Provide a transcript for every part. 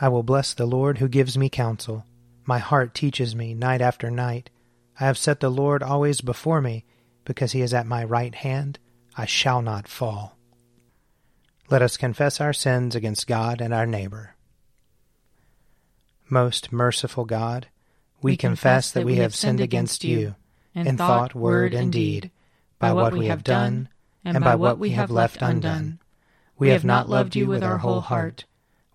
I will bless the Lord who gives me counsel. My heart teaches me night after night. I have set the Lord always before me, because he is at my right hand. I shall not fall. Let us confess our sins against God and our neighbor. Most merciful God, we, we confess that we have sinned against you in thought, word, and deed, by what we have done and by what we have left undone. We have not loved you with our whole heart.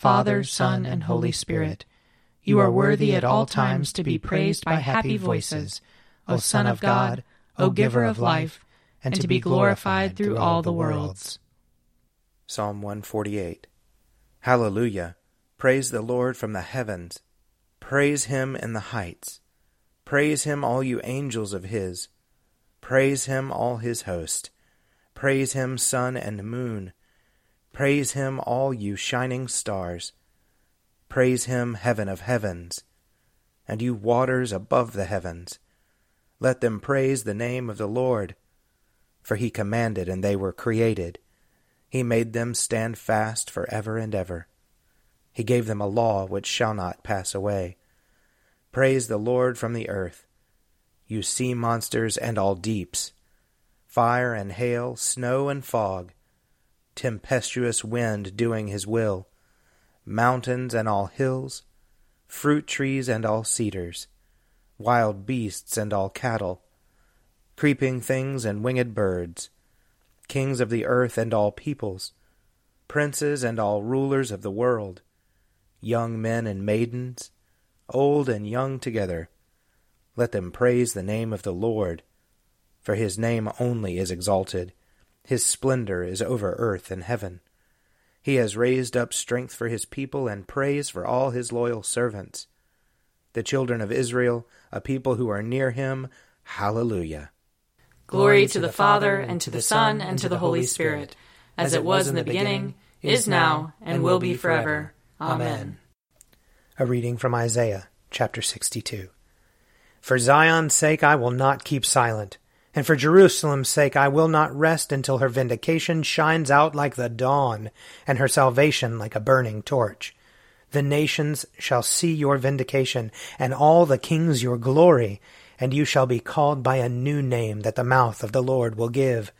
Father, Son, and Holy Spirit. You are worthy at all times to be praised by happy voices, O Son of God, O Giver of life, and to be glorified through all the worlds. Psalm 148 Hallelujah! Praise the Lord from the heavens. Praise him in the heights. Praise him, all you angels of his. Praise him, all his host. Praise him, sun and moon. Praise him, all you shining stars. Praise him, heaven of heavens, and you waters above the heavens. Let them praise the name of the Lord. For he commanded, and they were created. He made them stand fast for ever and ever. He gave them a law which shall not pass away. Praise the Lord from the earth, you sea monsters and all deeps, fire and hail, snow and fog tempestuous wind doing his will, mountains and all hills, fruit trees and all cedars, wild beasts and all cattle, creeping things and winged birds, kings of the earth and all peoples, princes and all rulers of the world, young men and maidens, old and young together. Let them praise the name of the Lord, for his name only is exalted. His splendor is over earth and heaven. He has raised up strength for his people and praise for all his loyal servants. The children of Israel, a people who are near him, hallelujah. Glory to the Father, and to the Son, and to the Holy Spirit, as it was in the beginning, is now, and will be forever. Amen. A reading from Isaiah chapter 62. For Zion's sake I will not keep silent. And for Jerusalem's sake I will not rest until her vindication shines out like the dawn, and her salvation like a burning torch. The nations shall see your vindication, and all the kings your glory, and you shall be called by a new name that the mouth of the Lord will give.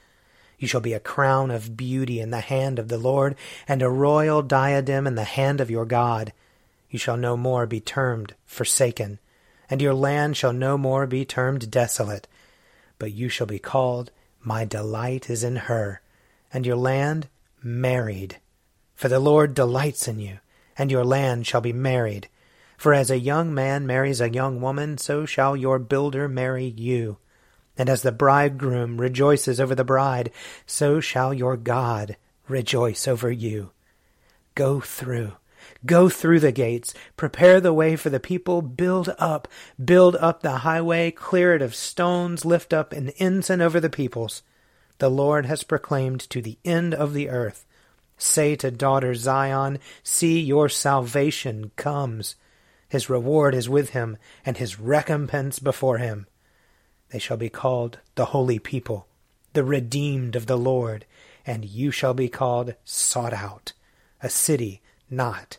You shall be a crown of beauty in the hand of the Lord, and a royal diadem in the hand of your God. You shall no more be termed forsaken, and your land shall no more be termed desolate but you shall be called, My delight is in her, and your land married. For the Lord delights in you, and your land shall be married. For as a young man marries a young woman, so shall your builder marry you. And as the bridegroom rejoices over the bride, so shall your God rejoice over you. Go through Go through the gates, prepare the way for the people, build up, build up the highway, clear it of stones, lift up an ensign over the peoples. The Lord has proclaimed to the end of the earth. Say to daughter Zion, See, your salvation comes. His reward is with him, and his recompense before him. They shall be called the holy people, the redeemed of the Lord, and you shall be called sought out, a city not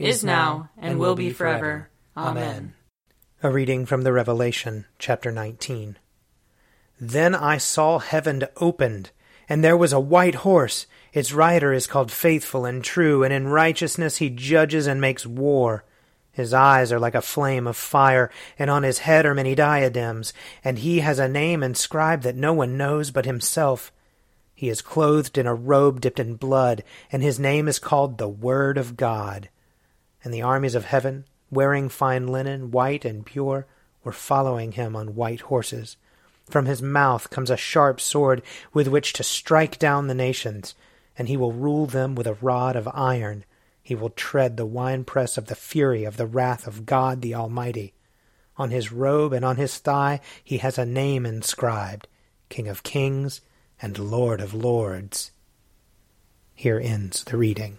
is now, and will be forever. Amen. A reading from the Revelation, chapter 19. Then I saw heaven opened, and there was a white horse. Its rider is called Faithful and True, and in righteousness he judges and makes war. His eyes are like a flame of fire, and on his head are many diadems, and he has a name inscribed that no one knows but himself. He is clothed in a robe dipped in blood, and his name is called the Word of God. And the armies of heaven, wearing fine linen, white and pure, were following him on white horses. From his mouth comes a sharp sword with which to strike down the nations, and he will rule them with a rod of iron. He will tread the winepress of the fury of the wrath of God the Almighty. On his robe and on his thigh he has a name inscribed King of Kings and Lord of Lords. Here ends the reading.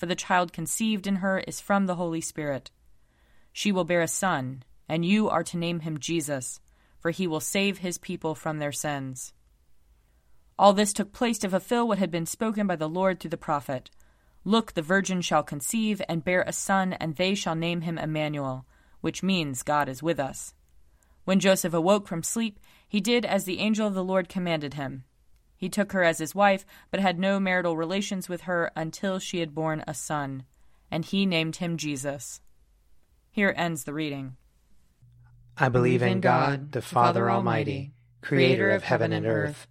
for the child conceived in her is from the Holy Spirit. She will bear a son, and you are to name him Jesus, for he will save his people from their sins. All this took place to fulfill what had been spoken by the Lord through the prophet. Look, the virgin shall conceive and bear a son, and they shall name him Emmanuel, which means God is with us. When Joseph awoke from sleep, he did as the angel of the Lord commanded him. He took her as his wife, but had no marital relations with her until she had borne a son, and he named him Jesus. Here ends the reading. I believe in God, the Father Almighty, creator of heaven and earth.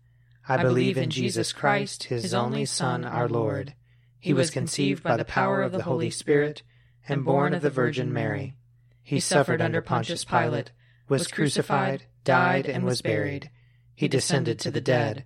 I believe in Jesus Christ, his only Son, our Lord he was conceived by the power of the Holy Spirit and born of the Virgin Mary. He suffered under Pontius Pilate, was crucified, died, and was buried. He descended to the dead.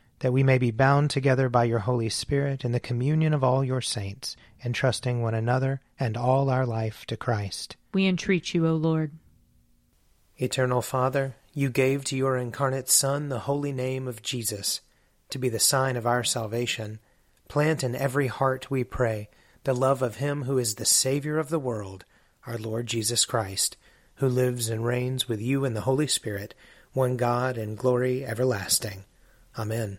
That we may be bound together by your Holy Spirit in the communion of all your saints, entrusting one another and all our life to Christ. We entreat you, O Lord. Eternal Father, you gave to your incarnate Son the holy name of Jesus to be the sign of our salvation. Plant in every heart, we pray, the love of Him who is the Savior of the world, our Lord Jesus Christ, who lives and reigns with you in the Holy Spirit, one God in glory everlasting. Amen.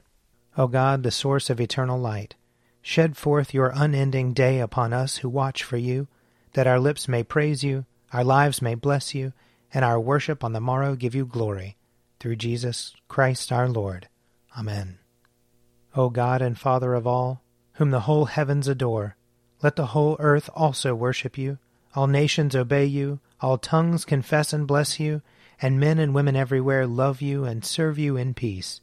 O God, the source of eternal light, shed forth your unending day upon us who watch for you, that our lips may praise you, our lives may bless you, and our worship on the morrow give you glory. Through Jesus Christ our Lord. Amen. O God and Father of all, whom the whole heavens adore, let the whole earth also worship you, all nations obey you, all tongues confess and bless you, and men and women everywhere love you and serve you in peace